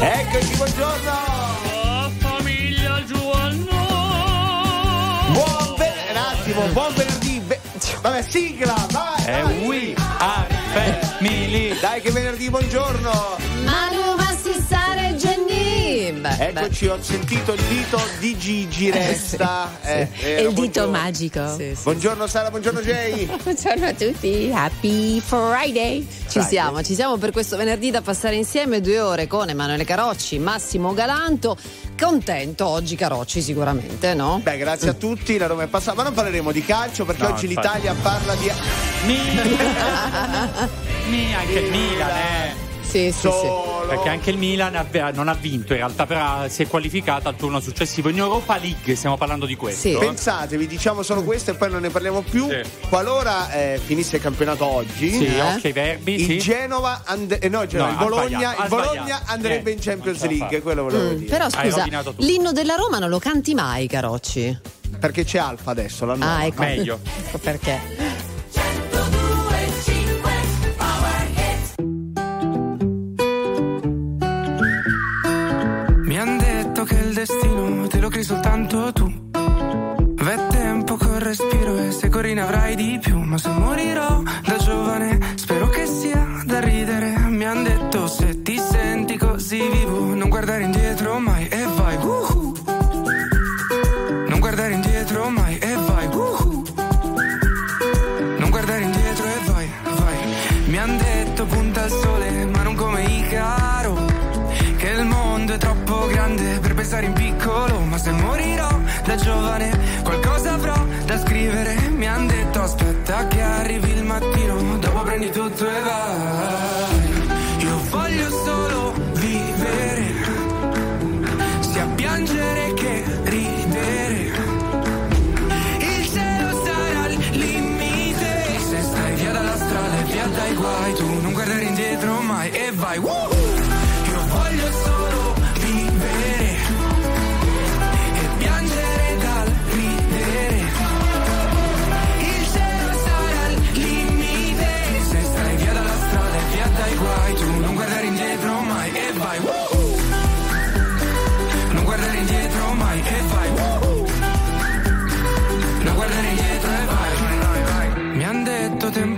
Eccoci, buongiorno! Oh, famiglia Giovanna! Buon venerdì! Un attimo, buon venerdì! Be- Vabbè, sigla, vai! È vai. We Are Family! Dai che venerdì, buongiorno! Beh, Eccoci, ho sentito il dito di Gigi Resta. Eh, È vero, il dito buongiorno. magico. beh, sì, sì. Buongiorno Sara, buongiorno Jay. Buongiorno a tutti, happy Friday. Ci siamo, ci siamo per questo venerdì da passare insieme due ore con Emanuele Carocci, Massimo Galanto. Contento oggi Carocci sicuramente, no? Beh, grazie a tutti, la Roma è passata, ma non parleremo di calcio perché No, oggi infatti. l'Italia parla di Milan! Mi- anche il Milan, eh! Sì, sì, sì. solo. Perché anche il Milan ha- non ha vinto in realtà, però si è qualificato al turno successivo in Europa League, stiamo parlando di questo. Sì. Pensatevi, diciamo solo questo e poi non ne parliamo più. Sì. Qualora eh, finisse il campionato oggi, Sì, Eh? ok, verbi, il sì. Genova, and- eh, no, Genova, No, il Bologna, il Bologna andrebbe Eh, in Champions League, quello volevo Mm, dire. però scusa, l'inno della Roma non lo canti mai, Carocci? Perché c'è Alfa adesso, la nuova. Ah, ecco. Meglio. Perché. Ne avrai di più. Ma se morirò da giovane, spero che sia da ridere. Mi han detto se ti senti così vivo, non guardare indietro mai dopo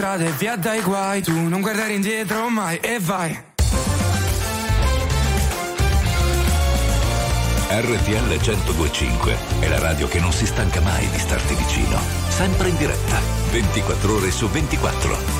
strada e via dai guai Tu non guardare indietro mai e vai RTL 1025 è la radio che non si stanca mai di starti vicino. Sempre in diretta, 24 ore su 24.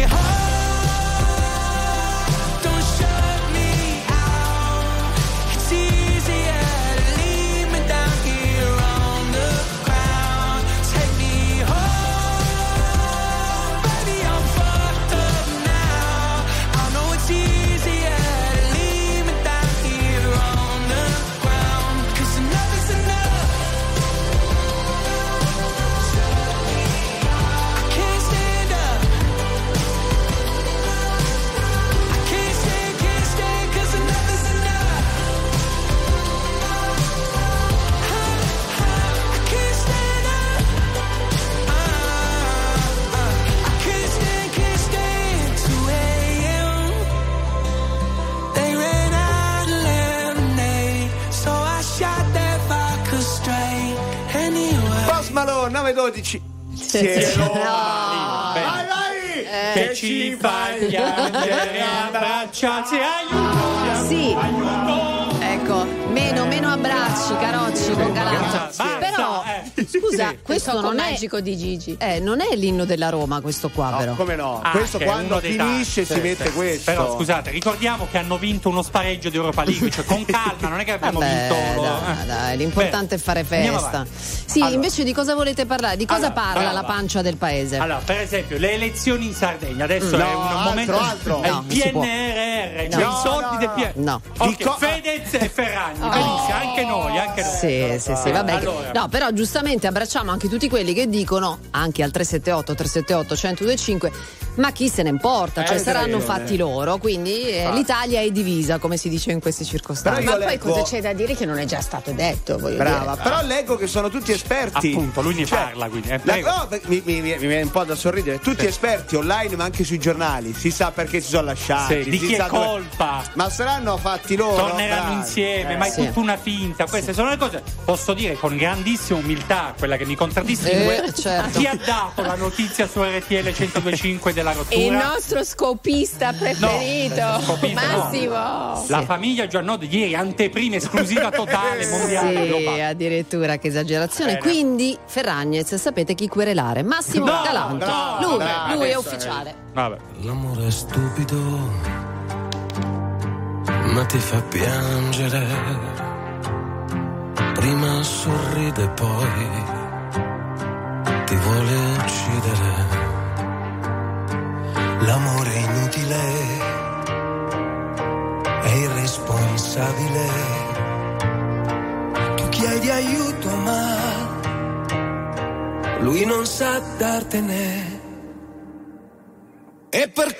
ci fa piangere abbracciarsi aiuto Sì. aiuto Ecco, meno, meno abbracci, carocci con Galanto. Però, scusa, Sì. questo non è, magico di Gigi. eh, non è l'inno della Roma, questo qua, però. No, come no? Ah, questo quando finisce tanti, si sì, mette sì. questo. Però scusate, ricordiamo che hanno vinto uno spareggio di Europa League, cioè con calma, non è che abbiamo Vabbè, vinto. dai, eh. dai, l'importante Beh, è fare festa. Sì, Allora. invece di cosa volete parlare? Di cosa Allora, parla brava. la pancia del paese? Allora, per esempio, le elezioni in Sardegna adesso No, è un altro, momento. altro. È No, il. PNRR, cioè No, i soldi no, del no. PNRR. No. Ok, Di co- Fedez e Ferragni, benissimo, anche noi, anche noi. Sì, sì, sì, vabbè. No, però giustamente abbracciamo anche tutti quelli che dicono, anche al 378 378 1025, ma chi se ne importa? Eh, Cioè saranno fatti loro, quindi eh, l'Italia è divisa, come si dice in queste circostanze. Ma poi leggo- cosa c'è da dire che non è già stato detto, voglio Brava, dire. però leggo che sono tutti esperti. Appunto, lui ne Cioè, parla, quindi. eh, la- no, mi, mi- mi- mi viene un po' da sorridere. Tutti esperti online, ma anche sui giornali. Si sa perché si sono lasciati. Sì, di si chi è sa dove- colpa? Ma saranno fatti loro. Torneranno bravi. insieme, Eh, ma è sì. tutta una finta. Queste sono le cose, posso dire con grandissima umiltà, quella che mi contraddistingue. Eh, certo. Chi ha dato la notizia su RTL 1025 della rottura? Il nostro scopista preferito, scopista no. Massimo. La famiglia Giannone di ieri, anteprima esclusiva totale, mondiale, Sì, globale. addirittura che esagerazione. Bene. Quindi Ferragnez, sapete chi querelare? Massimo No, Galanto. no, lui, no, lui è ufficiale. Vabbè. L'amore è stupido, ma ti fa piangere. Prima sorride, poi ti vuole uccidere. L'amore inutile, è irresponsabile. Tu chiedi aiuto, ma lui non sa dartene. E per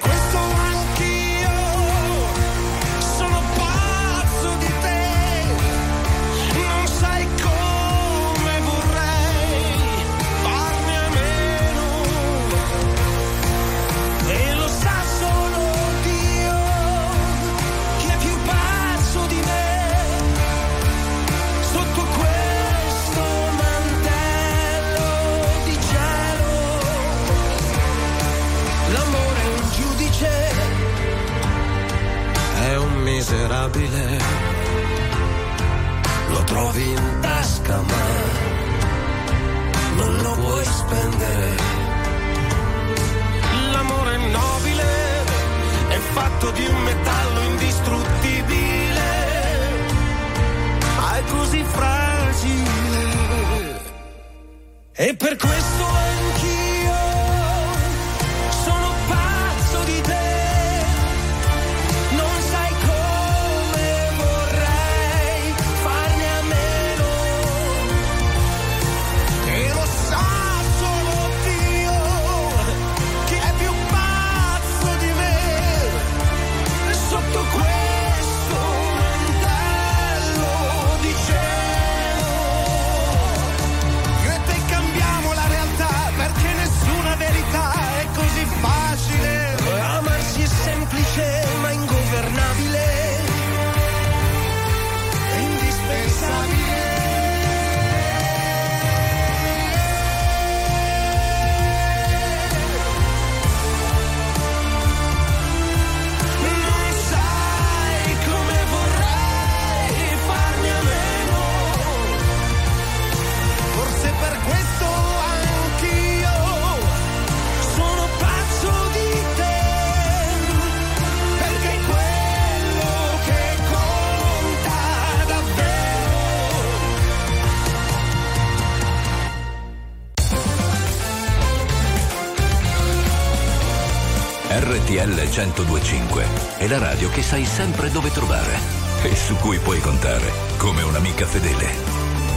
1025 è la radio che sai sempre dove trovare e su cui puoi contare come un'amica fedele.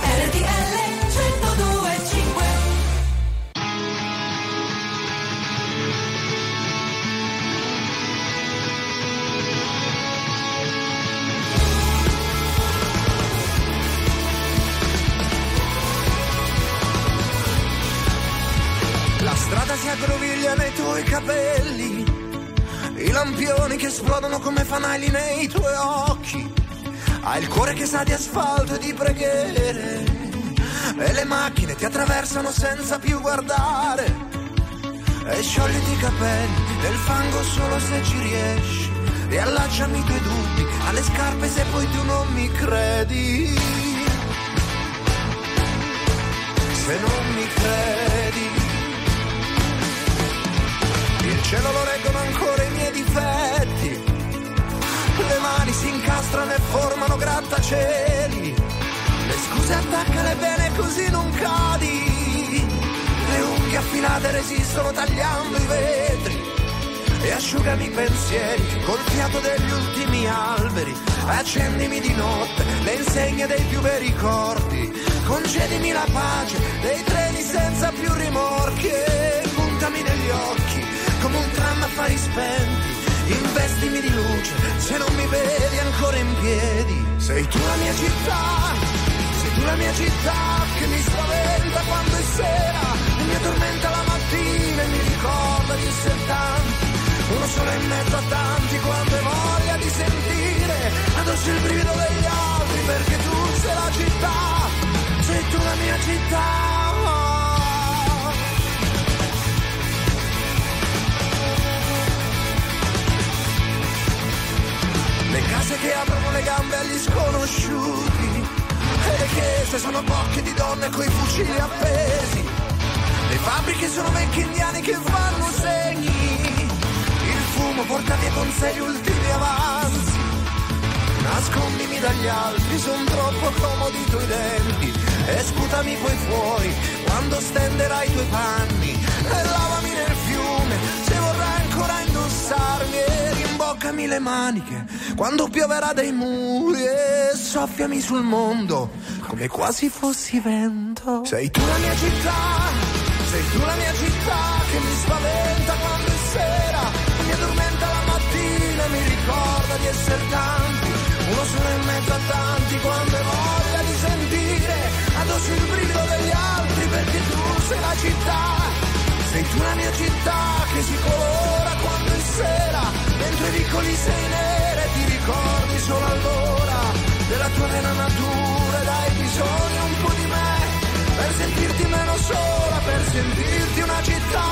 RTL 1025 La strada si aggroviglia nei tuoi capelli, lampioni che esplodono come fanali nei tuoi occhi. Hai il cuore che sa di asfalto e di preghiere, e le macchine ti attraversano senza più guardare. E sciogliti i capelli nel fango solo se ci riesci. Riallacciami i tuoi dubbi alle scarpe se poi tu non mi credi. Se non mi credi. Cielo lo reggono ancora i miei difetti. Le mani si incastrano e formano grattacieli. Le scuse attaccale bene così non cadi. Le unghie affilate resistono tagliando i vetri. E asciugami i pensieri col fiato degli ultimi alberi. Accendimi di notte le insegne dei più bei ricordi. Concedimi la pace dei treni senza più rimorchi. Puntami negli occhi come un tram a fari spenti. Investimi di luce se non mi vedi ancora in piedi. Sei tu la mia città, sei tu la mia città che mi spaventa quando è sera e mi addormenta la mattina e mi ricorda di essere tanti. Uno solo in mezzo a tanti quando hai voglia di sentire addosso il brivido degli altri perché tu sei la città, sei tu la mia città. Le case che aprono le gambe agli sconosciuti e le chiese sono bocche di donne coi fucili appesi. Le fabbriche sono vecchi indiani che fanno segni. Il fumo porta via con sé gli ultimi avanzi. Nascondimi dagli altri, son troppo comodi i tuoi denti. E sputami poi fuori quando stenderai i tuoi panni. E lavami nel fiume se vorrai ancora indossarmi. Rimboccami le maniche quando pioverà dai muri. E soffiami sul mondo come quasi fossi vento. Sei tu la mia città, sei tu la mia città che mi spaventa quando è sera. Mi addormenta la mattina e mi ricorda di essere tanti. Uno solo in mezzo a tanti quando hai voglia di sentire addosso il brivido degli altri perché tu sei la città. Sei tu la mia città che si colora quando è sera, mentre vicoli sei nera ti ricordi solo allora della tua vera natura ed hai bisogno un po' di me per sentirti meno sola, per sentirti una città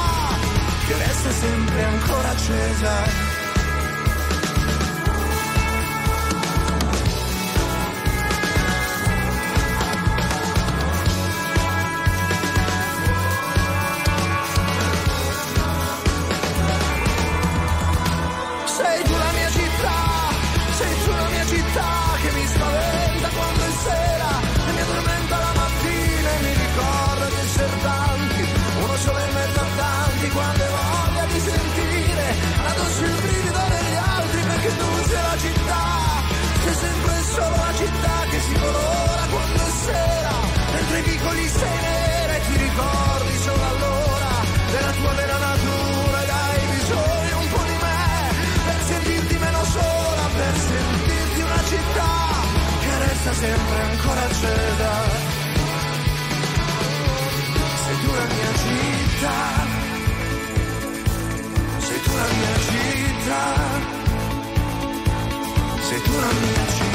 che resta sempre ancora accesa. Sempre ancora accesa. Sei tu la mia città, sei tu la mia città, sei tu la mia città.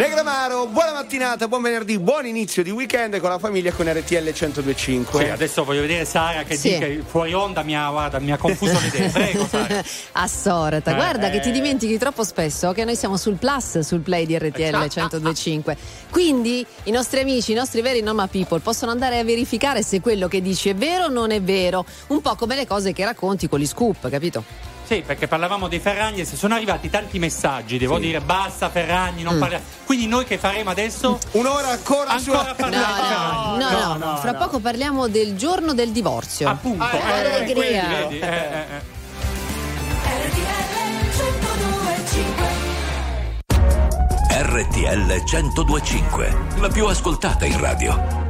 Negramaro, buona mattinata, buon venerdì, buon inizio di weekend con la famiglia con RTL 1025. Sì, adesso voglio vedere Sara che Sì. dice fuori onda mi ha, guarda, mi ha confuso le idee. Prego, Sara. Assorta, Eh, guarda che eh. ti dimentichi troppo spesso che noi siamo sul plus sul play di RTL Esatto. 1025. Quindi i nostri amici, i nostri veri Noma People possono andare a verificare se quello che dici è vero o non è vero. Un po' come le cose che racconti con gli scoop, capito? Sì, perché parlavamo di Ferragni e sono arrivati tanti messaggi, devo sì. dire basta Ferragni, non mm. parliamo. Quindi noi che faremo adesso? Un'ora ancora, ancora su... no, no, no, no, no, no, fra poco parliamo del giorno del divorzio. Appunto, ah, eh, eh, allegria. Vedi, eh, eh. eh. RTL 1025, la più ascoltata in radio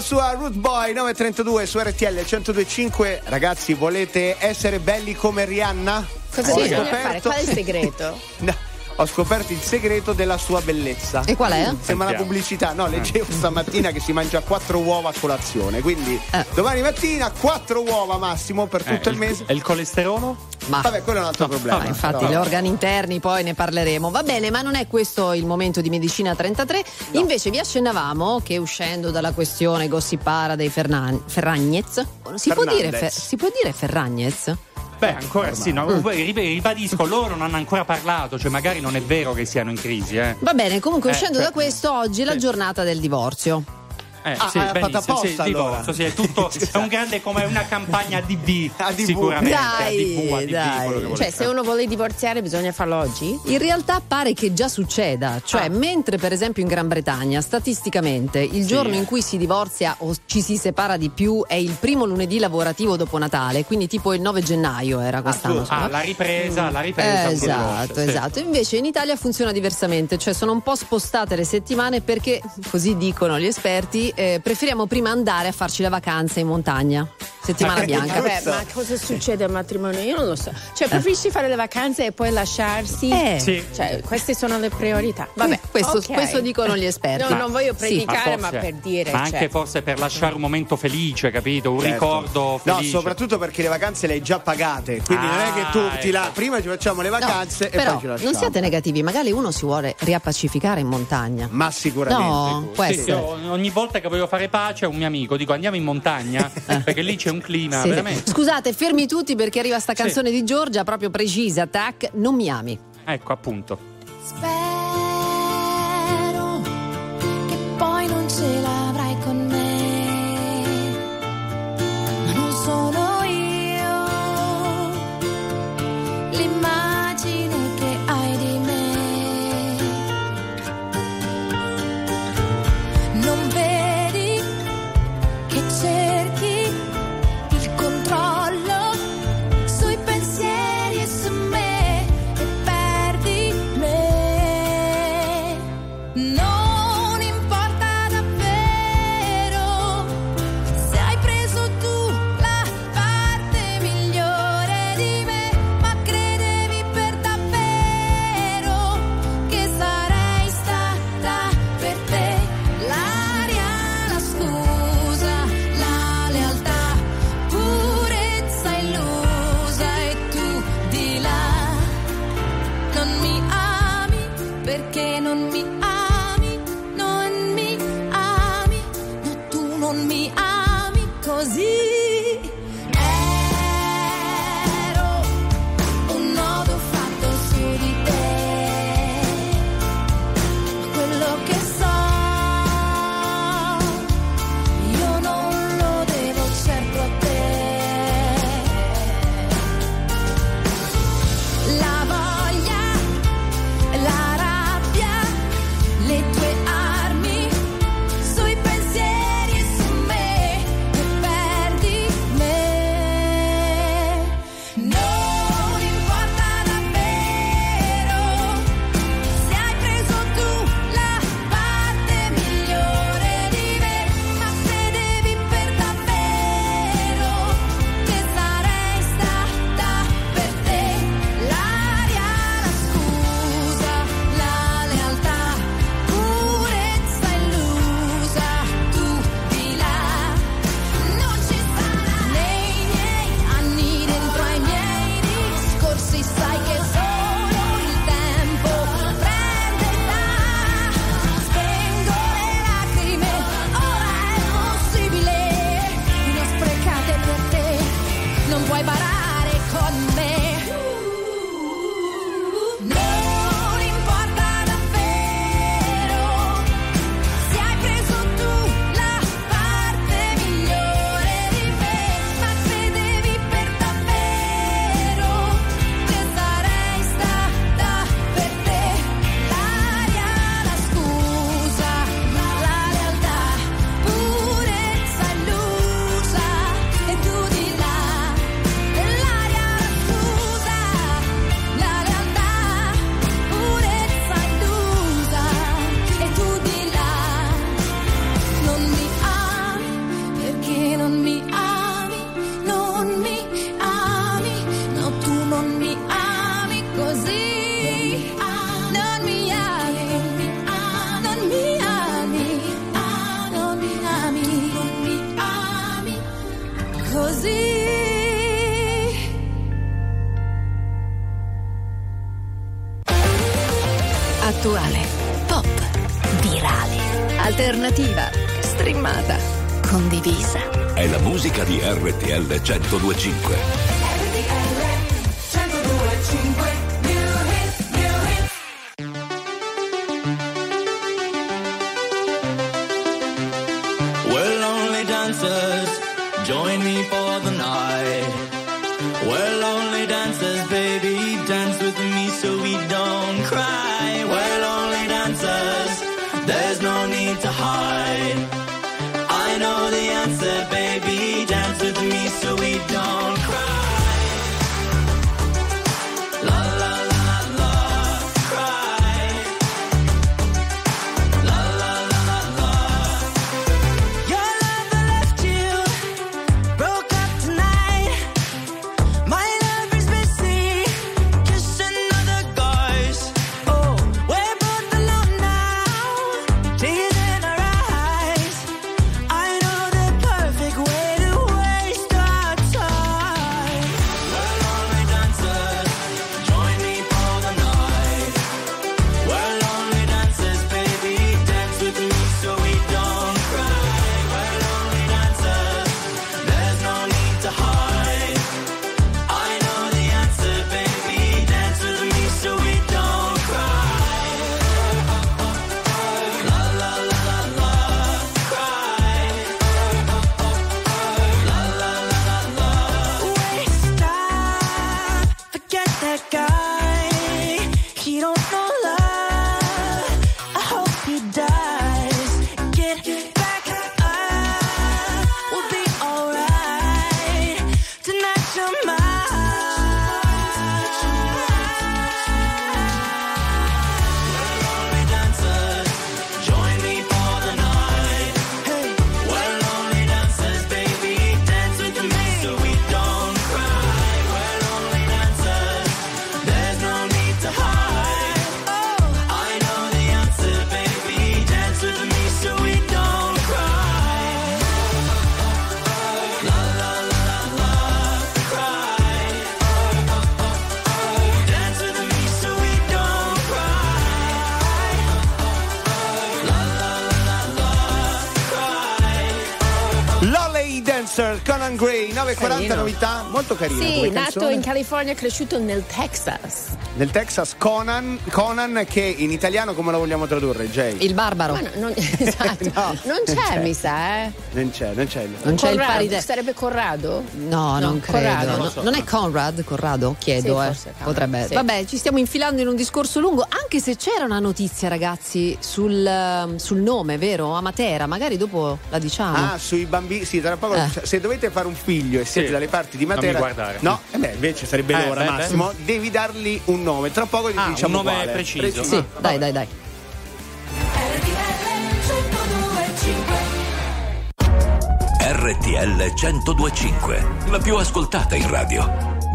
Sua Root Boy 932 su RTL 1025. Ragazzi, volete essere belli come Rihanna? Cosa Ho bisogna scoperto- fare? Qual è il segreto? No, ho scoperto il segreto della sua bellezza. E qual è? Sembra una pubblicità. No, leggevo stamattina che si mangia quattro uova a colazione. Quindi Eh. domani mattina quattro uova massimo per tutto Eh, il mese. E il colesterolo? Ma Vabbè, quello è un altro problema. Ah, infatti, Però- gli organi interni poi ne parleremo. Va bene, ma non è questo il momento di Medicina 33. Invece vi accennavamo che uscendo dalla questione gossipara dei Fernan- Ferragnez, si può, dire. Fer- si può dire Ferragnez? Beh, ancora sì, no, ribadisco, loro non hanno ancora parlato, cioè magari non è vero che siano in crisi, eh. Va bene, comunque Eh, uscendo cioè- da questo, oggi è la giornata del divorzio. Eh, Ah, sì, hai fatto apposta, sì, allora. divorzio, sì, è tutto, è un grande come una campagna ADB, ADV. sicuramente, Dai, ADV, ADV, dai. Cioè, se uno vuole divorziare bisogna farlo oggi? In realtà pare che già succeda, cioè Ah. mentre per esempio in Gran Bretagna statisticamente il giorno eh. in cui si divorzia o ci si separa di più è il primo lunedì lavorativo dopo Natale, quindi tipo il 9 gennaio era quest'anno. Ah, insomma. la ripresa, la ripresa. Eh, esatto, sì. esatto. Invece in Italia funziona diversamente, cioè sono un po' spostate le settimane perché, così dicono gli esperti, eh, preferiamo prima andare a farci le vacanze in montagna. Settimana bianca. Vabbè, ma cosa succede al matrimonio? Io non lo so. Cioè, preferisci fare le vacanze e poi lasciarsi? Eh. Sì. Cioè, queste sono le priorità. Vabbè, questo, ok. questo dicono gli esperti. No, non voglio Sì. predicare, ma, forse- per dire. ma cioè. anche forse per lasciare un momento felice, capito? Un Certo. ricordo No, felice. soprattutto perché le vacanze le hai già pagate. Quindi non è che tu Ah, ti la- ecco. prima ci facciamo le No, vacanze e però poi ci lasciamo. non siate negativi, magari uno si vuole riappacificare in montagna. Ma sicuramente. No, Sì, ogni volta che voglio fare pace un mio amico dico andiamo in montagna perché lì c'è un clima Eh. Sì. veramente. Scusate, fermi tutti perché arriva sta Sì. canzone di Giorgia proprio precisa, tac, non mi ami. Ecco appunto. Spero che poi non ce l'avrai 1025. Nato in California, cresciuto nel Texas. Nel Texas Conan, Conan che in italiano come lo vogliamo tradurre, Jay? Il barbaro. Ma no, non, esatto. No, non c'è, non c'è. mi sa, eh. Non c'è, non c'è. Non c'è il pari de- Sarebbe Corrado? No, non credo. Corrado. No, Non so. non è Conrad, Corrado? Chiedo, Sì, eh. forse Conrad, Potrebbe. sì. Vabbè, ci stiamo infilando in un discorso lungo, anche se c'era una notizia, ragazzi, sul, ehm, sul nome, vero? A Matera, magari dopo la diciamo. Ah, sui bambini, sì, tra poco. Eh. Se dovete fare un figlio e siete Sì. dalle parti di Non mi Matera, guardare. no, eh beh, invece sarebbe Eh, l'ora, beh, beh. Massimo. Devi dargli un nome. Tra poco gli Ah, diciamo un nome quale. preciso. sì, dai, dai, dai. RTL 1025, la più ascoltata in radio.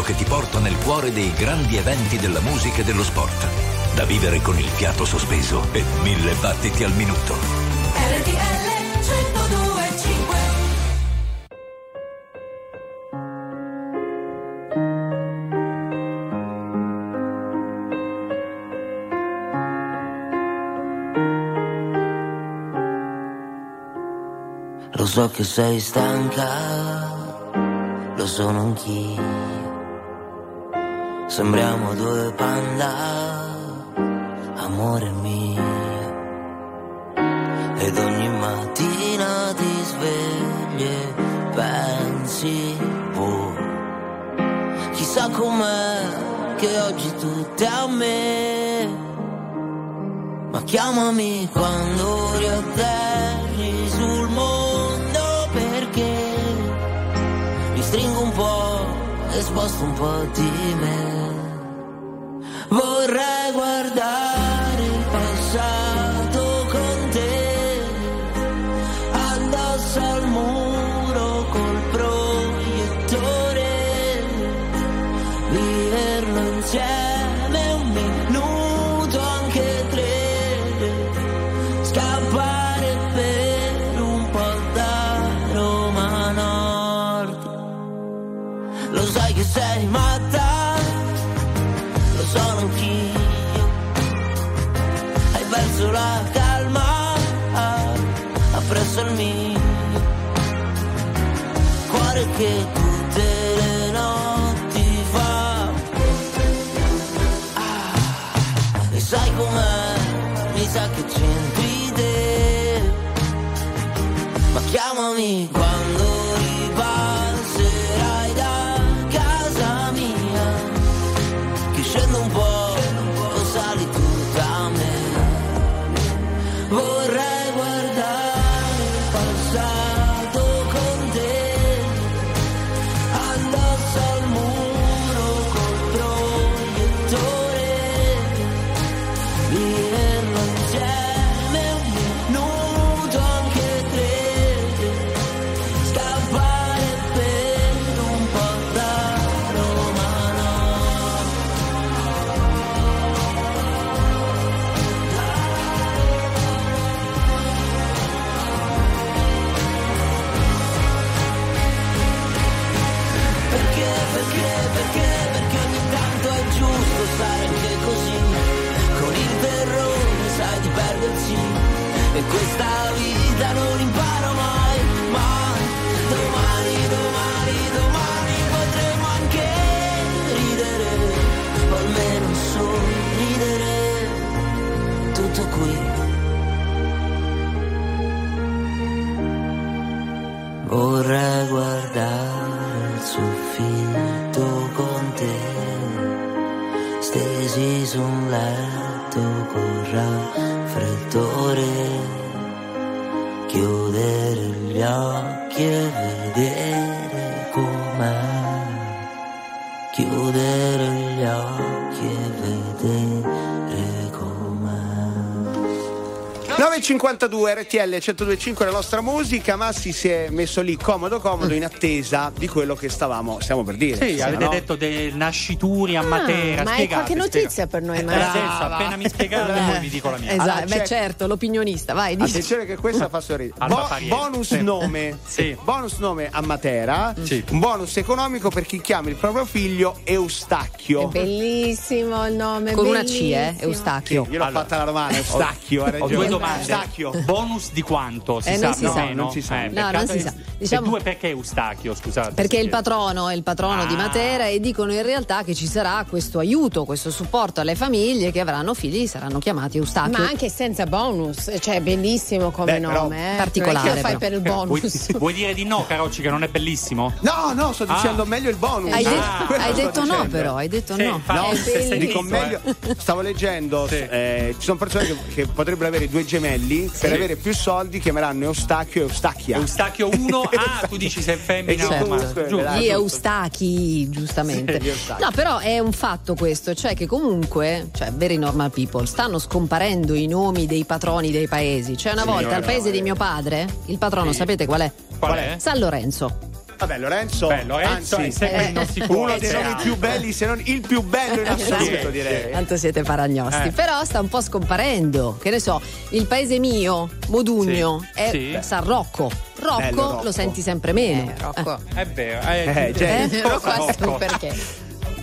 radio che ti porta nel cuore dei grandi eventi della musica e dello sport. Da vivere con il fiato sospeso e mille battiti al minuto. RTL 1025 Lo so che sei stanca, lo sono anch'io Sembriamo due panda, amore mio. Ed ogni mattina ti svegli e pensi, boh, chissà com'è che oggi tu ti a me. Ma chiamami quando riatterri sul mondo perché mi stringo un po' e sposto un po' di me. preso la calma, ah, ha preso il mio cuore che tutte le notti fa. Ah, e sai com'è, mi sa che c'entri te, ma chiamami quando. 9.52 RTL 1025 la nostra musica, Massi si è messo lì comodo comodo in attesa di quello che stavamo, stiamo per dire. Sì, Sì, avete no? detto dei nascituri a Matera. Ah, ma hai spiegate, qualche notizia spiegate. per noi, Eh, adesso, appena mi spiegate, poi vi dico la mia. Esatto, Allora, beh c'è- certo, l'opinionista, vai, dici. Attenzione che questa fa sorridere. Bo- bonus Sì. nome. Sì. Bonus nome a Matera. Sì. Un bonus economico per chi chiama il proprio figlio Eustachio. È bellissimo il nome. Con una C, eh, bellissimo. Eustachio. Io l'ho Allora, fatta la romana, Eustachio, Ho due domande. Eustachio. Bonus di quanto? Si Eh, sa non si più o sa. meno? Non si sa. Eh, No, non si sa. e Diciamo- due perché Eustachio, scusate. Perché è il se- patrono, è il patrono di Ah. Matera e dicono in realtà che ci sarà questo aiuto, questo supporto alle famiglie che avranno figli, saranno chiamati Eustachio. Ma anche senza bonus, cioè è bellissimo come Beh, però- nome. Eh. Particolare, Non è che lo fai però. per il Vuoi, bonus. vuoi dire di no, Carocci, che non è bellissimo? No, no, sto dicendo Ah. meglio il bonus. Hai, Ah, detto- hai detto no però, hai detto Sì, no. No, è bellissimo, dico eh. meglio. Stavo leggendo, Sì. eh, ci sono persone che, che potrebbero avere due gemelli, per avere più soldi chiameranno Eustachio e Eustachia. Eustachio 1, ah, tu dici se è femmina o che maschio. comunque, Giusto. Gli giusto. Eustachi, giustamente. Sì, gli Eustachi. No, però è un fatto questo, cioè che comunque, cioè, very normal people, stanno scomparendo i nomi dei patroni dei paesi. Cioè, una volta al paese di mio padre, il patrono, sapete qual è? Qual è? San Lorenzo. Vabbè, Lorenzo, Beh, Lorenzo anzi, è sempre il nostro cuore, uno dei nomi più belli, se non il più bello in assoluto, Sì, direi. Tanto siete paragnosti. Eh. Però sta un po' scomparendo. Che ne so, il paese mio, Modugno, Sì. è Sì. San Rocco. Rocco, Bello Rocco. lo senti sempre meno. Rocco. È vero. Eh, Eh, Jenny, Eh, cosa, Rocco, Rocco? Perché?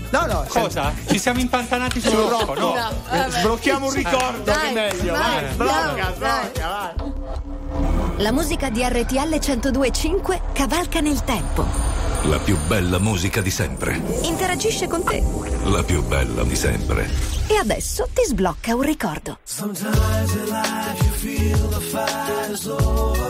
No, no, Cosa? Ci siamo impantanati su Su Rocco, Rocco. no? Eh, Sblocchiamo un ricordo, Dai, che è meglio. vai, Vai, sblocca, dai, sblocca, vai. La musica di RTL 1025 cavalca nel tempo. La più bella musica di sempre. Interagisce con te. La più bella di sempre. E adesso ti sblocca un ricordo. Sometimes in life you feel the fight is over,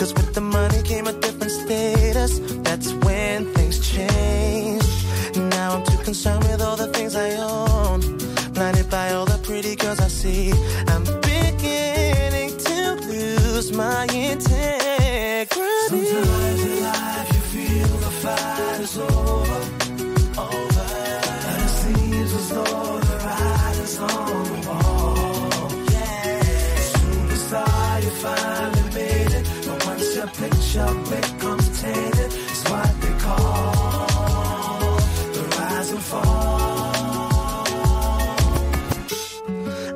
Cause with the money came a different status. That's when things changed. Now I'm too concerned with all the things I own. Blinded by all the pretty girls I see. I'm beginning to lose my.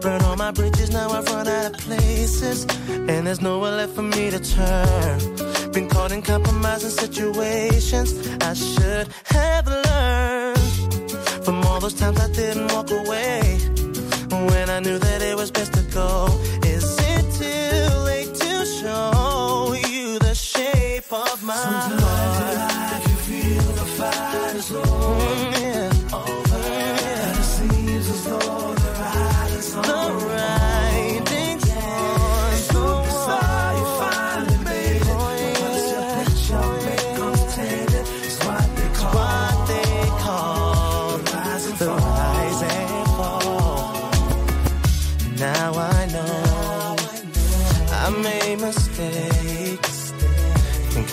Burn all my bridges, now I've run out of places. And there's nowhere left for me to turn. Been caught in compromising situations I should have learned from all those times I didn't walk away when I knew that it was best to go. Is it too late to show you the shape of my Sometimes in life you feel the fight is.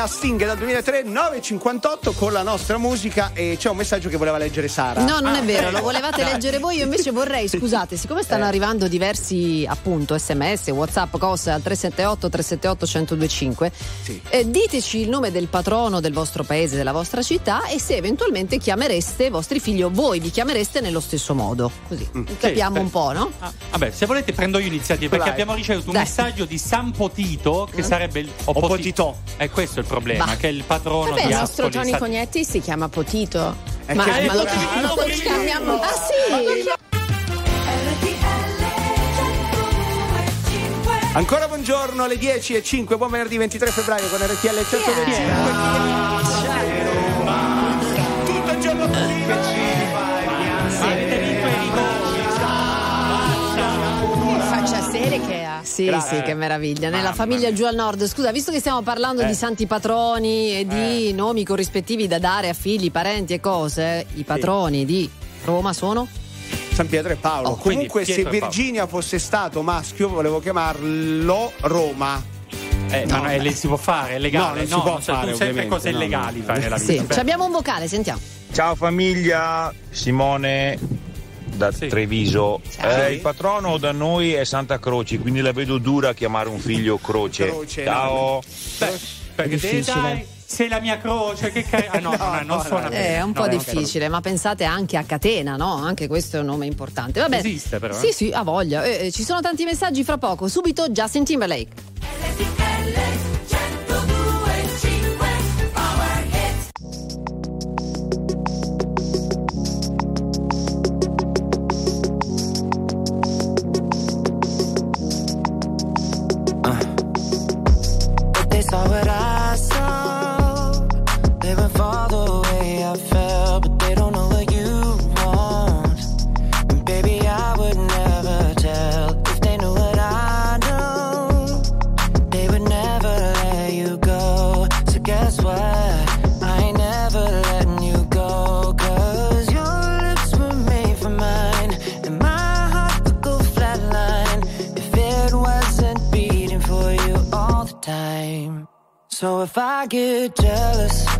A Sting dal 2003 9.58 con la nostra musica e c'è un messaggio che voleva leggere Sara No, non Ah. è vero, lo volevate Dai. leggere voi. Io invece vorrei, scusate, siccome stanno Eh. arrivando diversi appunto sms, whatsapp, cose al 378 378 1025, eh, diteci il nome del patrono del vostro paese, della vostra città e se eventualmente chiamereste i vostri figli o voi vi chiamereste nello stesso modo. Così capiamo beh. un po', no? Vabbè, se volete prendo io iniziativa perché Vai. abbiamo ricevuto un Dai. messaggio di San Potito che Mm. sarebbe il o Potito. E questo è il problema, Bah. che è il patrono Vabbè, di il nostro Ascoli. Tony Sa- Cognetti si chiama Potito. Eh, ma, ma lo, ma lo chiamiamo. Ah sì! Ancora buongiorno alle 10 e 5 buon venerdì 23 febbraio con RTL 125 Tutto Sì, Grazie. sì, che meraviglia. Nella Mamma famiglia giù al nord. Scusa, visto che stiamo parlando Eh. di santi patroni e di nomi corrispettivi da dare a figli, parenti e cose, i patroni di Roma sono? San Pietro e Paolo. Oh, Comunque, se. Virginia fosse stato maschio, volevo chiamarlo Roma. Eh, ma no, eh, le si può fare, è legale. No, non si può cioè, fare, sempre cose no, no. illegali fare nella Sì, vita. ci abbiamo un vocale, sentiamo. Ciao famiglia, Simone da Treviso. Eh, il patrono da noi è Santa Croce, quindi la vedo dura a chiamare un figlio Croce. Croce, Ciao. Beh, perché te difficile. dai, sei la mia croce, che cari- ah, no, no, no, non suona bene. È un po' No, no, difficile, ma pensate anche a Catena, no? Anche questo è un nome importante. Vabbè. Esiste però, eh. Sì, sì, ha voglia. Eh, eh, ci sono tanti messaggi fra poco. Subito Justin Timberlake. But So if I get jealous,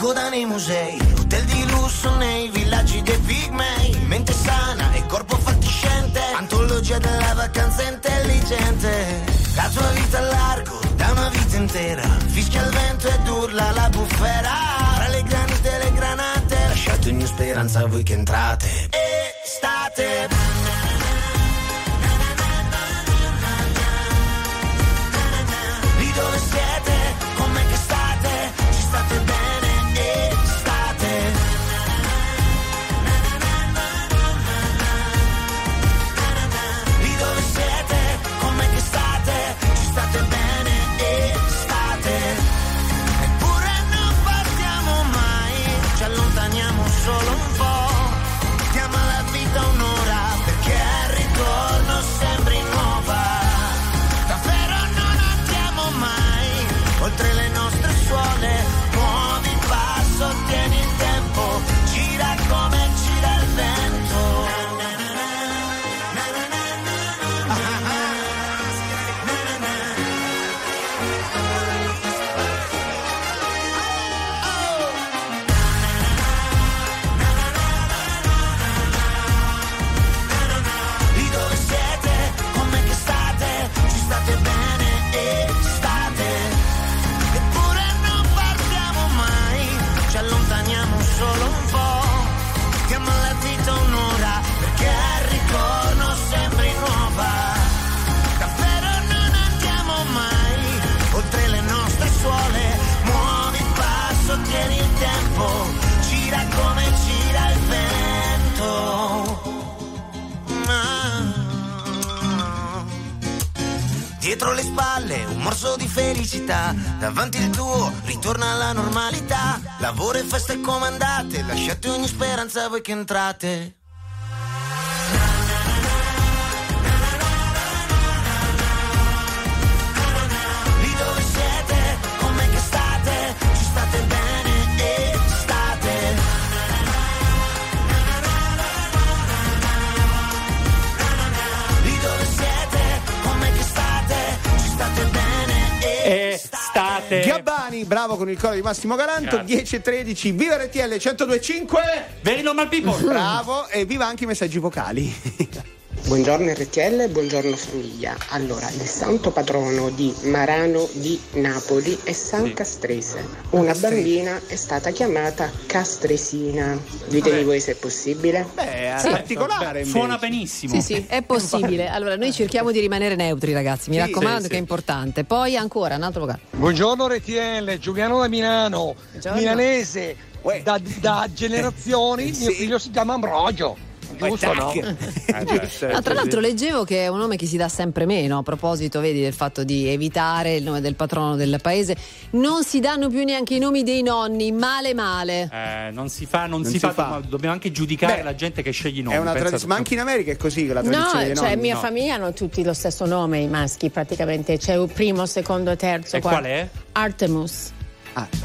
Coda nei musei, hotel di lusso nei villaggi dei pigmei. Mente sana e corpo fatiscente, antologia della vacanza intelligente. La tua vita a largo, da una vita intera, fischia il vento ed urla la bufera. Tra le granite e le granate, lasciate ogni speranza a voi che entrate. Estate. Dietro le spalle un morso di felicità, davanti il tuo ritorna alla normalità. Lavoro e feste comandate, lasciate ogni speranza voi che entrate. Gabbani, bravo con il coro di Massimo Galanto, 10 e 13, viva RTL 1025. Very normal people. Bravo e viva anche i messaggi vocali. Buongiorno RTL, buongiorno famiglia. Allora, il santo patrono di Marano di Napoli è San Castrese. Una bambina è stata chiamata Castresina. Ditemi voi se è possibile. Beh, Sì. particolare. Suona benissimo. Sì, sì, è possibile. Allora, noi cerchiamo di rimanere neutri, ragazzi. Mi Sì, raccomando, sì, che è importante. Poi ancora un altro vocale. Buongiorno RTL, Giuliano da Milano, Buongiorno. milanese, da, da generazioni, Sì. mio figlio si chiama Ambrogio. Giusto no? Ah, tra l'altro leggevo che è un nome che si dà sempre meno a proposito, vedi, del fatto di evitare il nome del patrono del paese. Non si danno più neanche i nomi dei nonni, male male. Eh, non si fa, non, Non si, si fa, fa. ma dobbiamo anche giudicare Beh, la gente che sceglie i nomi. È una Pensa tradizione, ma anche in America è così la No, tradizione dei cioè nonni. mia No. famiglia hanno tutti lo stesso nome, i maschi praticamente. C'è il primo, secondo, terzo, E quarto. qual è? Artemus.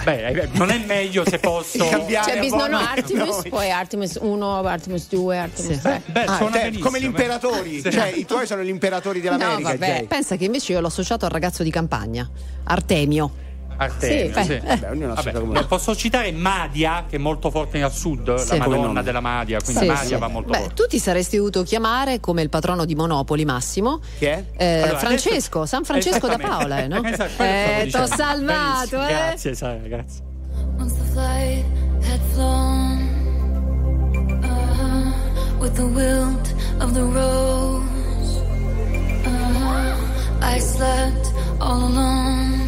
Beh, eh, non è meglio se posso. C'è bisnonno no, Artemus, no. poi Artemis 1, Artemis 2, Artemis 3. Beh, Ah, suona te- come gli imperatori, Sì. cioè i tuoi sono gli imperatori dell'America. no, vabbè. Jay. Pensa che invece io l'ho associato al ragazzo di campagna, Artemio. Artemio, Sì, sì. eh, Vabbè, posso citare Madia, che è molto forte al sud, Sì. la madonna della Madia, quindi Sì, Madia sì. va molto Beh, forte. tu ti saresti dovuto chiamare come il patrono di Monopoli Massimo. Che è? Eh, Allora, Francesco, adesso- San Francesco da. Paola, eh, no? Esatto, eh, t'ho salvato, eh. Grazie, Sara, grazie. Once the flight had flown uh, with the wilt of the rose, uh, I slept all alone.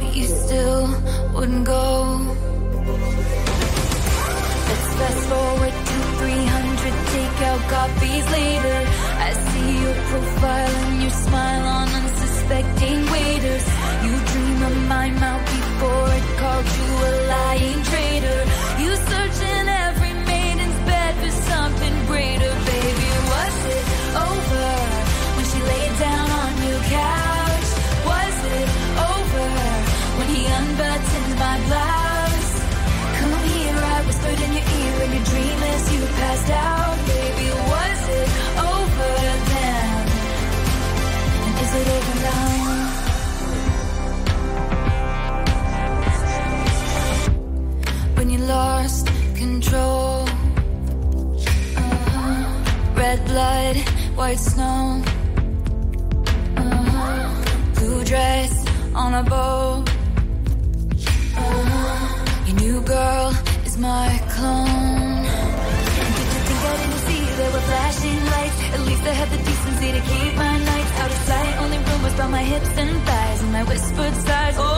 But you still wouldn't go. Let's fast forward to 300 takeout copies later. I see your profile and your smile on unsuspecting waiters. You dream of my mouth before it called you a lying traitor. You lost control, uh-huh. red blood, white snow, uh-huh. blue dress on a boat. Uh-huh. Your new girl is my clone. Did you think I didn't see there were flashing lights? At least I had the decency to keep my nights out of sight. Only rumors about my hips and thighs and my whispered sighs. Oh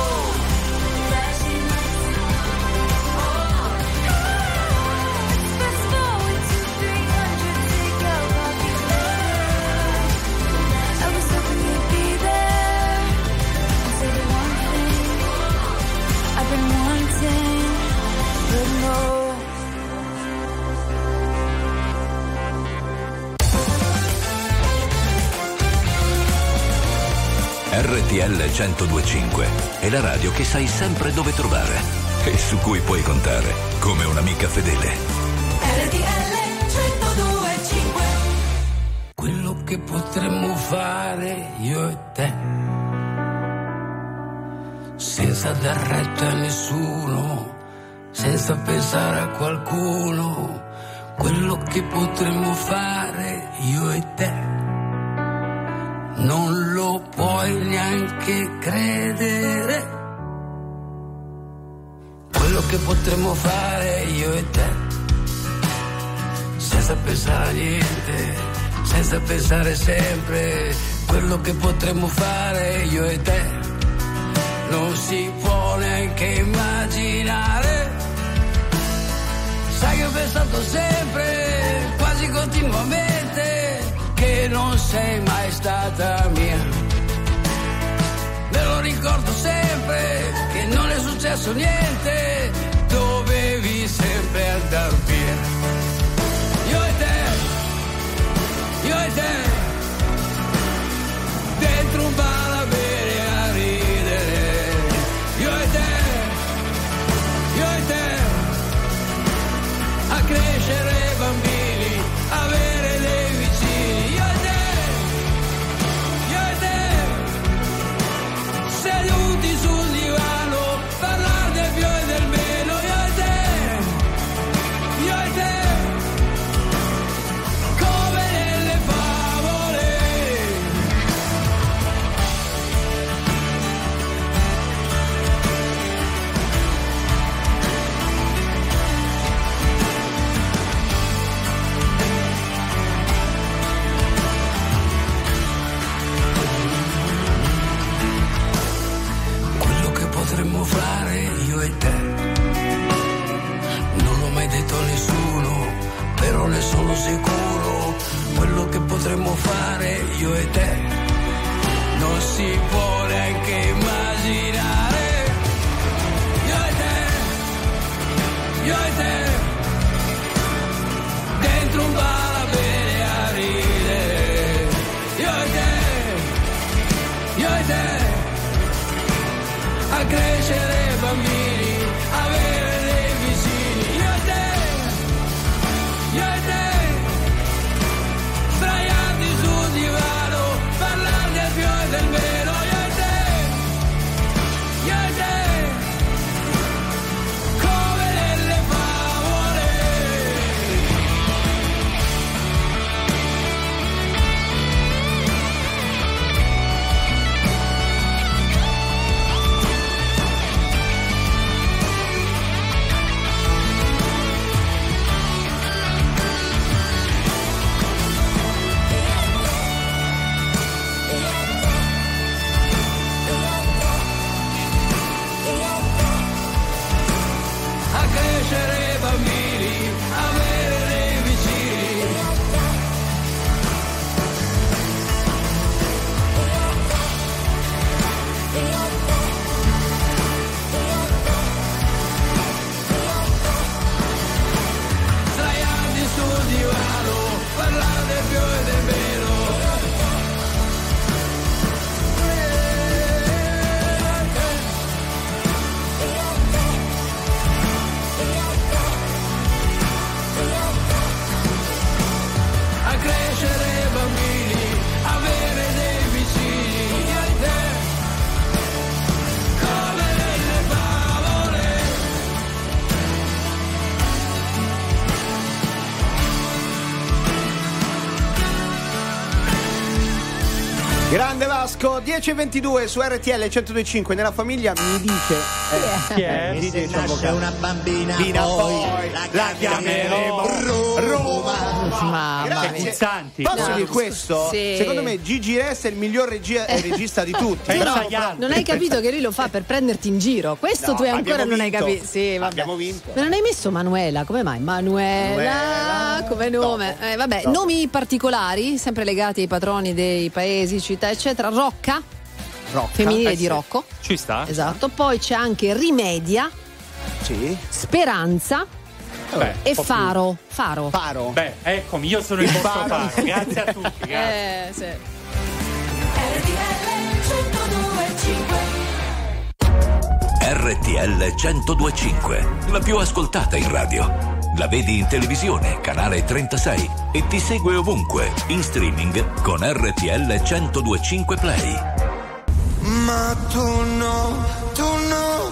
RTL 1025 è la radio che sai sempre dove trovare e su cui puoi contare come un'amica fedele. RTL 1025 Quello che potremmo fare io e te, senza dar retta a nessuno, senza pensare a qualcuno, quello che potremmo fare io e te. Non lo puoi neanche credere. Quello che potremmo fare io e te. Se senza pensare a niente, senza pensare sempre quello che potremmo fare io e te. Non si può neanche immaginare. Sai che ho pensato sempre, quasi continuamente, sei mai stata mia. Me lo ricordo sempre che non è successo niente, dovevi sempre andar via. Io e te, io e te, dentro un bar sicuro. Quello che potremmo fare io e te. Non si può neanche immaginare. Io e te, io e te. Dentro un bar a bere. Io e te, io e te a crescere bambini, 10.22 su RTL 102.5 nella famiglia mi dice eh, Chi è? mi dice nasce una bambina, Bambina, poi poi la la chiameremo Roma. Mamma Grazie. mia. Posso No. dire questo? Sì. Secondo me Gigi Rest è il miglior regia- eh, regista di tutti. Bravo, altri. Non hai capito che lui lo fa per prenderti in giro. Questo No, tu ancora non hai vinto. capito. Sì, vabbè. Abbiamo vinto. Ma non hai messo Manuela? Come mai? Manuela, Manuela. come nome. Eh, vabbè, Dopo. nomi particolari, sempre legati ai patroni dei paesi, città, eccetera. Rocca, Rocca. femminile Eh, di sì. Rocco. Ci sta? Esatto. Poi c'è anche Rimedia, Sì. Speranza Beh, e. Faro. Faro. Faro. Beh, eccomi, io sono il vostro Faro. faro. Grazie a tutti, grazie. Eh, sì. RTL 1025, la più ascoltata in radio. La vedi in televisione, canale 36 e ti segue ovunque, in streaming con RTL 1025 Play. Ma tu no, tu no,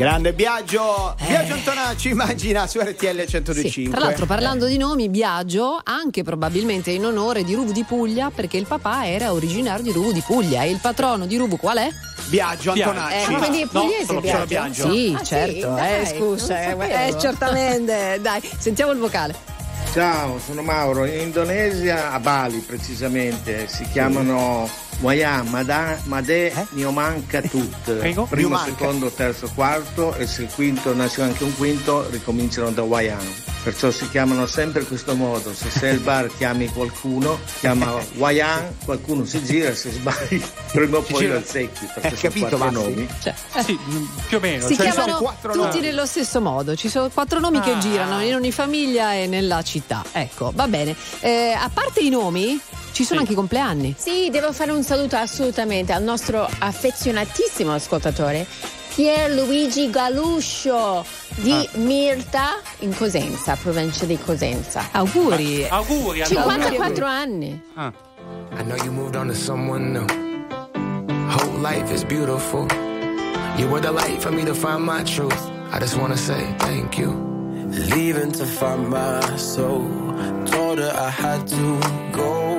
Grande Biagio, Biagio Antonacci, immagina su RTL Eh. Sì, 1025. Tra l'altro, parlando di nomi, Biagio, anche probabilmente in onore di Ruvu di Puglia, perché il papà era originario di Ruvu di Puglia e il patrono di Ruvu qual è? Biagio Antonacci. Eh, quindi è No, pugliese solo- Biagio? Biagio. Sì, Ah, sì? certo, Dai, eh, scusa, non eh, sapevo. eh, certamente. Dai, sentiamo il vocale. Ciao, sono Mauro. In Indonesia, a Bali precisamente, si chiamano Wayang, Mada, Made, Niomanca Tut. Primo, Niomanca. secondo, terzo, quarto e se il quinto nasce anche un quinto ricominciano da Wayang. Perciò si chiamano sempre in questo modo. Se sei al bar chiami qualcuno, chiama Wayang, qualcuno si gira, se sbagli prima o poi lo azzecchi, perché Eh, sono capito, quattro Massi? nomi. Cioè, Sì, più o meno. si Cioè, chiamano tutti nomi. nello stesso modo. Ci sono quattro nomi che Ah. girano in ogni famiglia e nella città. Ecco, va bene. Eh, a parte i nomi, ci sono anche i compleanni. Sì, devo fare un saluto assolutamente al nostro affezionatissimo ascoltatore Pierluigi Galuscio di Ah. Mirta in Cosenza, provincia di Cosenza. Auguri. Auguri, allora. 54 anni. Ah. I know you moved on to someone new. Whole life is beautiful. You were the light for me to find my truth. I just wanna say thank you. Leaving to find my soul. Told her I had to go.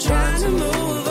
trying to move on.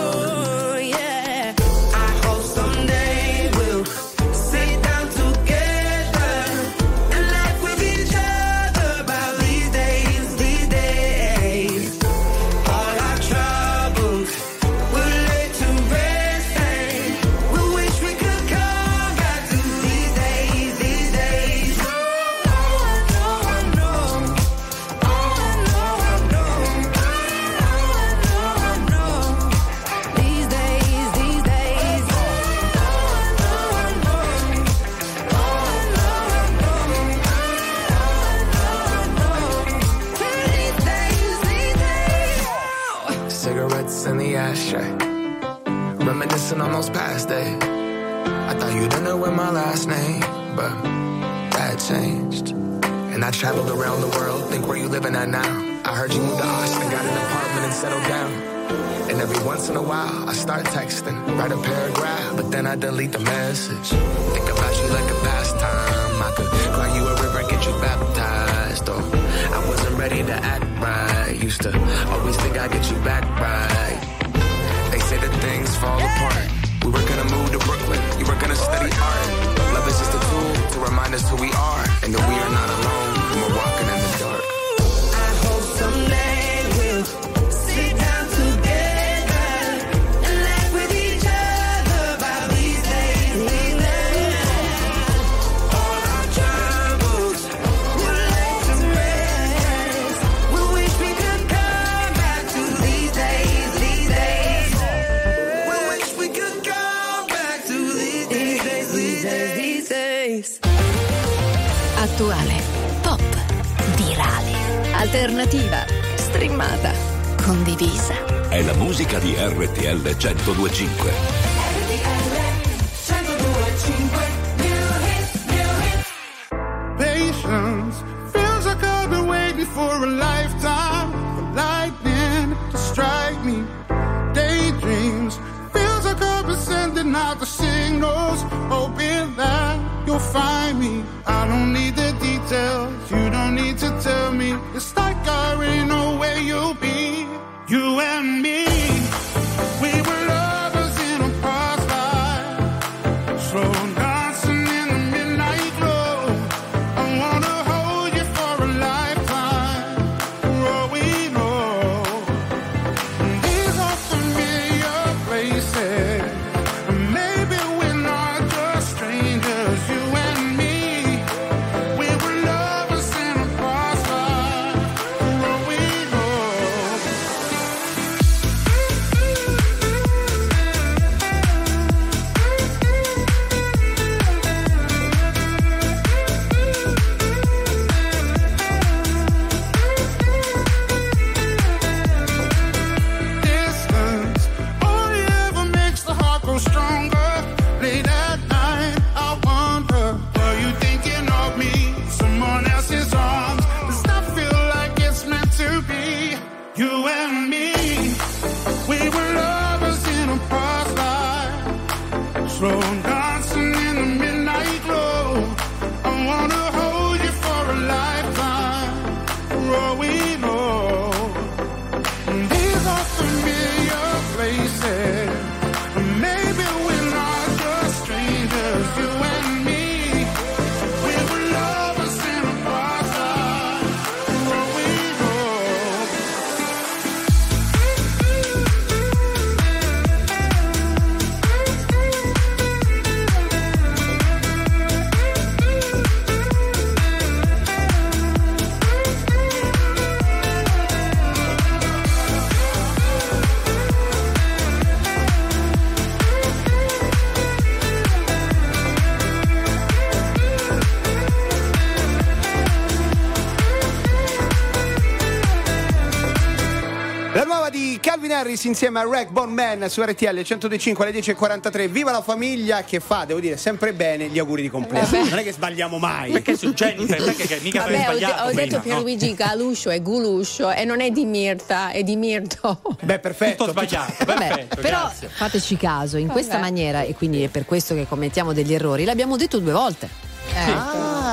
Harris insieme a Rack Bone Man su RTL 105 alle 10.43. Viva la famiglia che fa, devo dire, sempre bene gli auguri di compleanno. Vabbè. Non è che sbagliamo mai. Perché su Jennifer? Perché che mica Vabbè, ho, de- sbagliato ho detto prima, no? Galuscio è Guluscio e non è di Mirta, è di Mirto. Beh, perfetto. Tutto sbagliato, Vabbè, perfetto, però grazie. fateci caso, in questa Vabbè. maniera, e quindi è per questo che commettiamo degli errori, l'abbiamo detto due volte.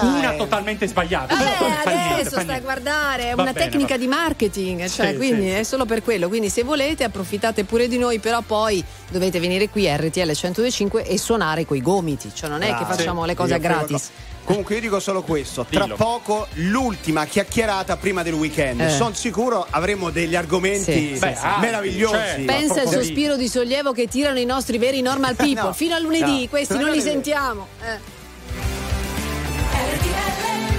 Una totalmente sbagliata. Eh, fa niente, adesso fa stai a guardare, è una bene, tecnica va- di marketing, cioè, Sì, quindi sì, è solo per quello. Quindi se volete approfittate pure di noi, però poi dovete venire qui a RTL 125 e suonare coi gomiti, cioè non è che Bravo. facciamo Sì, le cose gratis. co- Comunque io dico solo questo, tra Dillo. poco l'ultima chiacchierata prima del weekend. Eh. Sono sicuro avremo degli argomenti Sì, sì, sì. meravigliosi. Certo. Pensa al sospiro di sollievo che tirano i nostri veri normal people. No. Fino a lunedì, No. questi Non li sentiamo. Eh.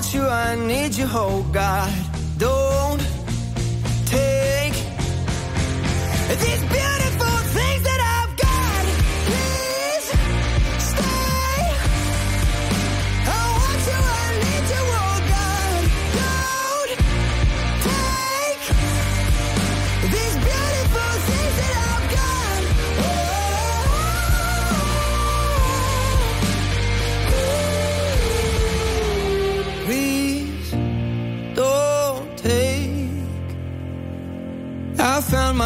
want you, I need you, oh God. Don't take these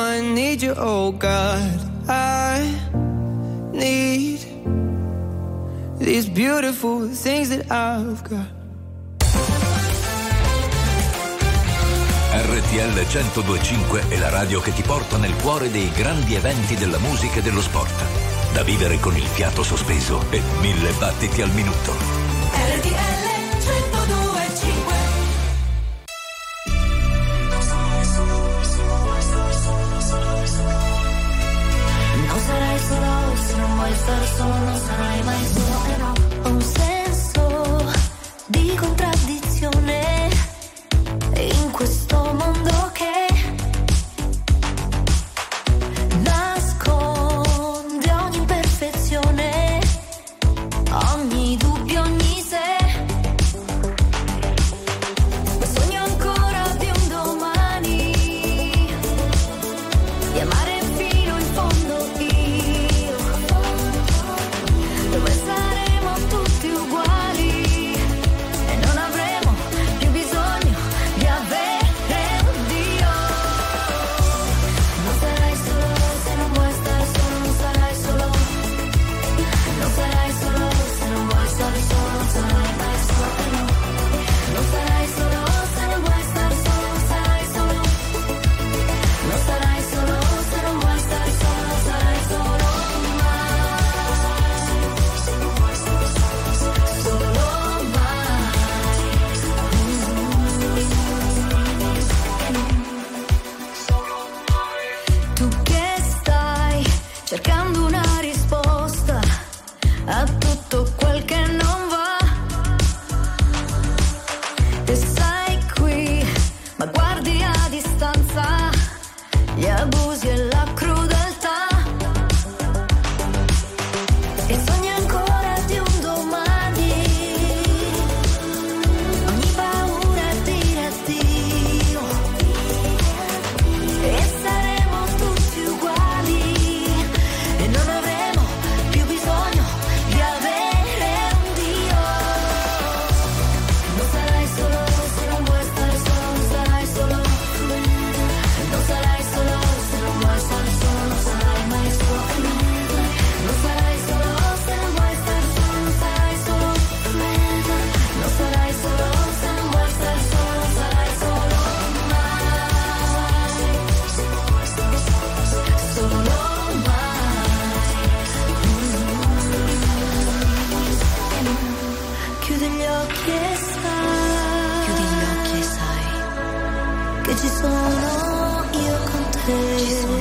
I need you, oh God. I need these beautiful things that I've got. RTL 1025 è la radio che ti porta nel cuore dei grandi eventi della musica e dello sport. Da vivere con il fiato sospeso e mille battiti al minuto. que ci sono io con te.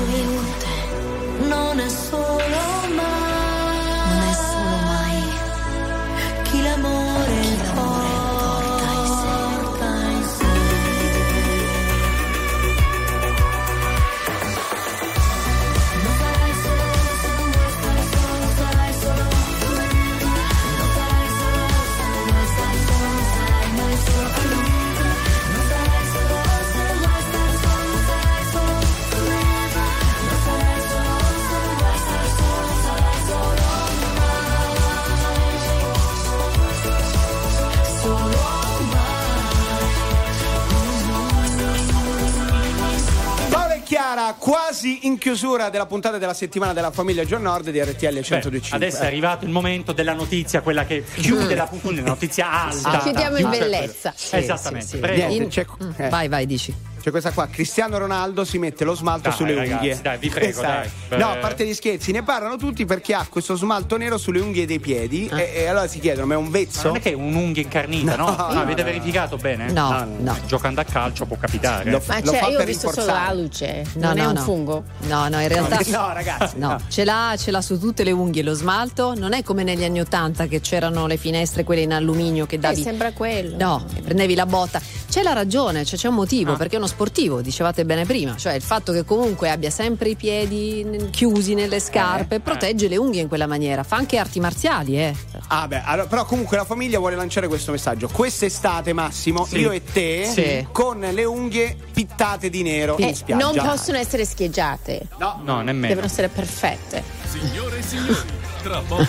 Quasi in chiusura della puntata della settimana della famiglia John Nord di RTL 125. Adesso è arrivato il momento della notizia, quella che chiude la puntata, una notizia alta. Chiudiamo in bellezza. Sì, Esattamente. sì, sì. Prego. Niente, Mm, eh, Vai, vai, dici. C'è questa qua, Cristiano Ronaldo si mette lo smalto Dai, sulle ragazzi, unghie. dai, vi prego, è- dai. No, Eh. a parte gli scherzi, ne parlano tutti perché ha questo smalto nero sulle unghie dei piedi e, e allora si chiedono, ma è un Ma vezzo? non è che è un'unghia incarnita, no? No, Ah, no, avete no. verificato bene? No, Ah, no. Giocando a calcio può capitare. Lo- Ma Lo cioè, fa io ho per visto solo rinforzare. la luce, No, non è no, un no. fungo. No, no, in realtà. No, ragazzi. No, no. ce l'ha, ce l'ha su tutte le unghie lo smalto. Non è come negli anni Ottanta che c'erano le finestre, quelle in alluminio che Eh, davi. sembra quello. No, prendevi la botta. C'è la ragione, cioè c'è un Ah. motivo, perché è uno sportivo, dicevate bene prima. Cioè il fatto che comunque abbia sempre i piedi chiusi nelle scarpe Eh, protegge le unghie in quella maniera. Fa anche arti marziali, eh. Ah, beh, allora, però comunque la famiglia vuole lanciare questo messaggio. Quest'estate, Massimo, Sì. io e te, Sì. con le unghie pittate di nero Eh, in spiaggia. non possono essere scheggiate. No, No, nemmeno. Devono essere perfette. Signore e signori, tra poco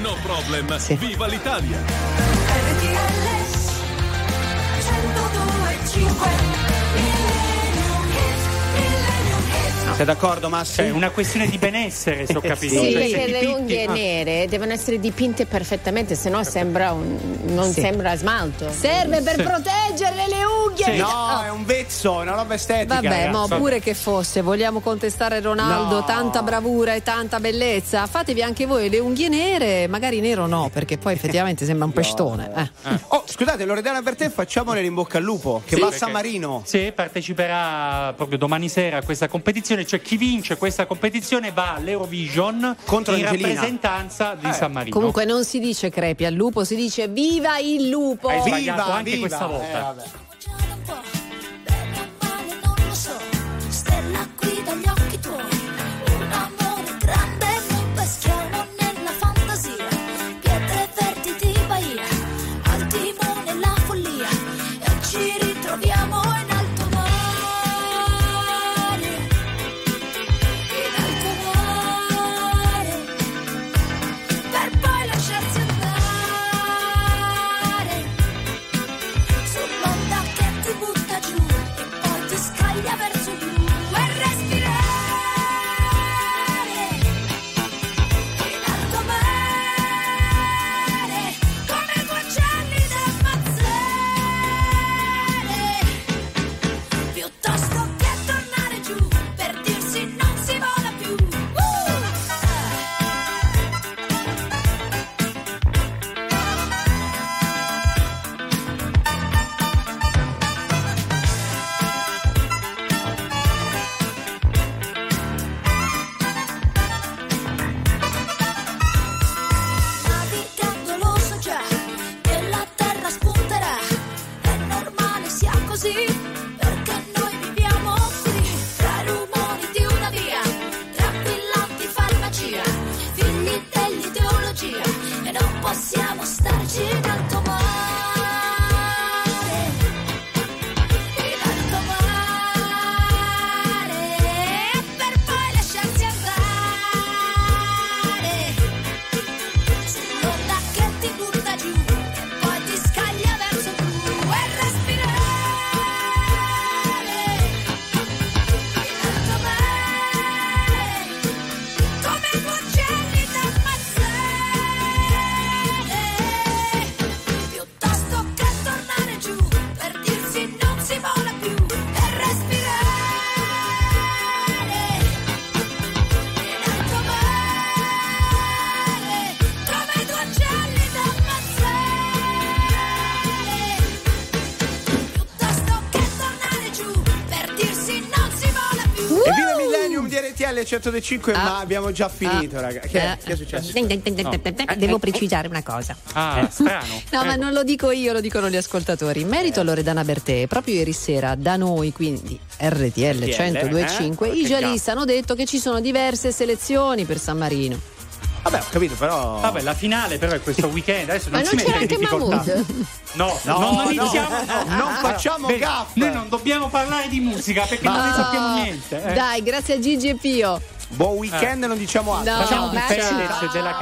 no problem. Viva l'Italia! RTL 102.5 Millennium Hit, Millennium Hit. Sei d'accordo, Massimo? Cioè, una questione di benessere, se ho capito. Sì, Cioè, perché le dipinti- unghie ah. nere devono essere dipinte perfettamente, se no sembra un, non Sì. sembra smalto. Serve per Sì. proteggere le unghie. No, Oh. è un vezzo, è una roba estetica. Vabbè, ma pure che fosse, vogliamo contestare Ronaldo, No. tanta bravura e tanta bellezza. Fatevi anche voi le unghie nere, magari nero no, perché poi effettivamente sembra un pestone. eh. Oh, scusate, Loredana per te facciamole l'in bocca al lupo, che Sì, va a San Marino. Sì, parteciperà proprio domani sera a questa competizione. Cioè, chi vince questa competizione va all'Eurovision Contro in Angelina. rappresentanza di Eh, San Marino. Comunque non si dice crepi al lupo, si dice viva il lupo. Hai sbagliato Viva, anche viva. questa volta. Eh, RTL 105, Ah. ma abbiamo già finito, Ah. raga. Che, Eh. che è successo? Devo precisare una cosa. Ah, strano. No, ma non lo dico io, lo dicono gli ascoltatori. In merito a Loredana Bertè, proprio ieri sera da noi, quindi RTL 1025, eh? i giallisti hanno detto che ci sono diverse selezioni per San Marino. Vabbè, ho capito, però. Vabbè, la finale però è questo weekend. Adesso Ma non, non ci c'era anche difficoltà. Mahmood? No, No, non, non no, iniziamo. no, non facciamo Vedi, gaffe. Noi non dobbiamo parlare di musica perché non ne sappiamo niente. eh. Dai, grazie a Gigi e Pio. Buon weekend, non diciamo altro. No, Facciamo ma di Fedez ciao. della